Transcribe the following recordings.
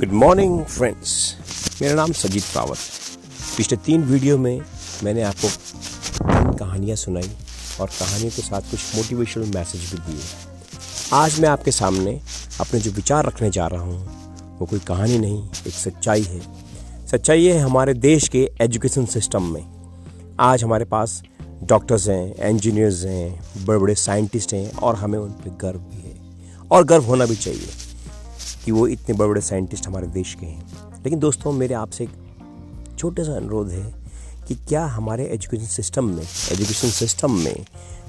Good morning friends मेरा नाम सजीत रावत। पिछले तीन वीडियो में मैंने आपको तीन कहानियाँ सुनाई और कहानियों के साथ कुछ मोटिवेशनल मैसेज भी दिए। आज मैं आपके सामने अपने जो विचार रखने जा रहा हूँ, वो कोई कहानी नहीं, एक सच्चाई है। सच्चाई है हमारे देश के एजुकेशन सिस्टम में। आज हमारे पास डॉक्टर्स हैं इंजीनियर्स हैं बड़े बड़े साइंटिस्ट हैं और हमें उन पर गर्व भी है। और गर्व होना भी चाहिए। कि वो इतने बड़े बड़े साइंटिस्ट हमारे देश के हैं। लेकिन दोस्तों मेरे आपसे एक छोटा सा अनुरोध है कि क्या हमारे एजुकेशन सिस्टम में एजुकेशन सिस्टम में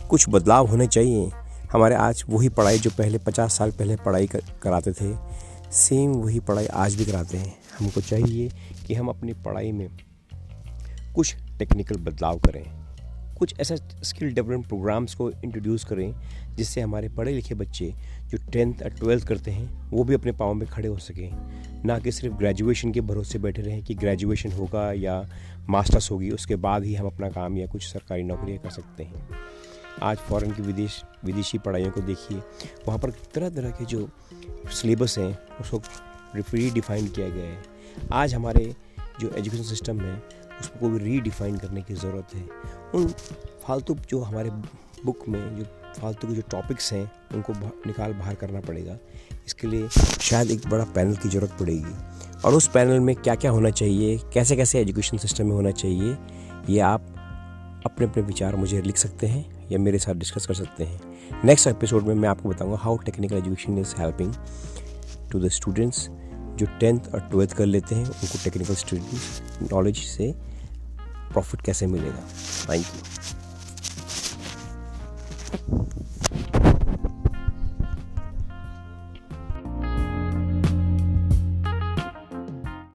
कुछ बदलाव होने चाहिए? हमारे आज वही पढ़ाई जो पहले पचास साल पहले पढ़ाई कर, कराते थे सेम वही पढ़ाई आज भी कराते हैं। हमको चाहिए कि हम अपनी पढ़ाई में कुछ टेक्निकल बदलाव करें। कुछ ऐसा स्किल डेवलपमेंट प्रोग्राम्स को इंट्रोड्यूस करें, जिससे हमारे पढ़े लिखे बच्चे जो टेंथ और ट्वेल्थ करते हैं, वो भी अपने पाँव में खड़े हो सकें। ना कि सिर्फ़ ग्रेजुएशन के भरोसे बैठे रहें कि ग्रेजुएशन होगा या मास्टर्स होगी, उसके बाद ही हम अपना काम या कुछ सरकारी नौकरियाँ कर सकते हैं। आज फ़ॉरेन की विदेश, विदेशी पढ़ाइयों को देखिए, वहाँ पर तरह तरह के जो सिलेबस हैं, उसको रीडिफाइन किया गया है। आज हमारे जो एजुकेशन सिस्टम है उसको भी रीडिफाइन करने की ज़रूरत है। उन फालतू जो हमारे बुक में जो फालतू के जो टॉपिक्स हैं, उनको निकाल बाहर करना पड़ेगा। इसके लिए शायद एक बड़ा पैनल की ज़रूरत पड़ेगी। और उस पैनल में क्या क्या होना चाहिए कैसे कैसे एजुकेशन सिस्टम में होना चाहिए, ये आप अपने अपने विचार मुझे लिख सकते हैं या मेरे साथ डिस्कस कर सकते हैं। नेक्स्ट एपिसोड में मैं आपको बताऊँगा how technical education is helping to the students जो टेंथ और ट्वेल्थ कर लेते हैं, उनको टेक्निकल स्टडी नॉलेज से प्रॉफिट कैसे मिलेगा? Thank you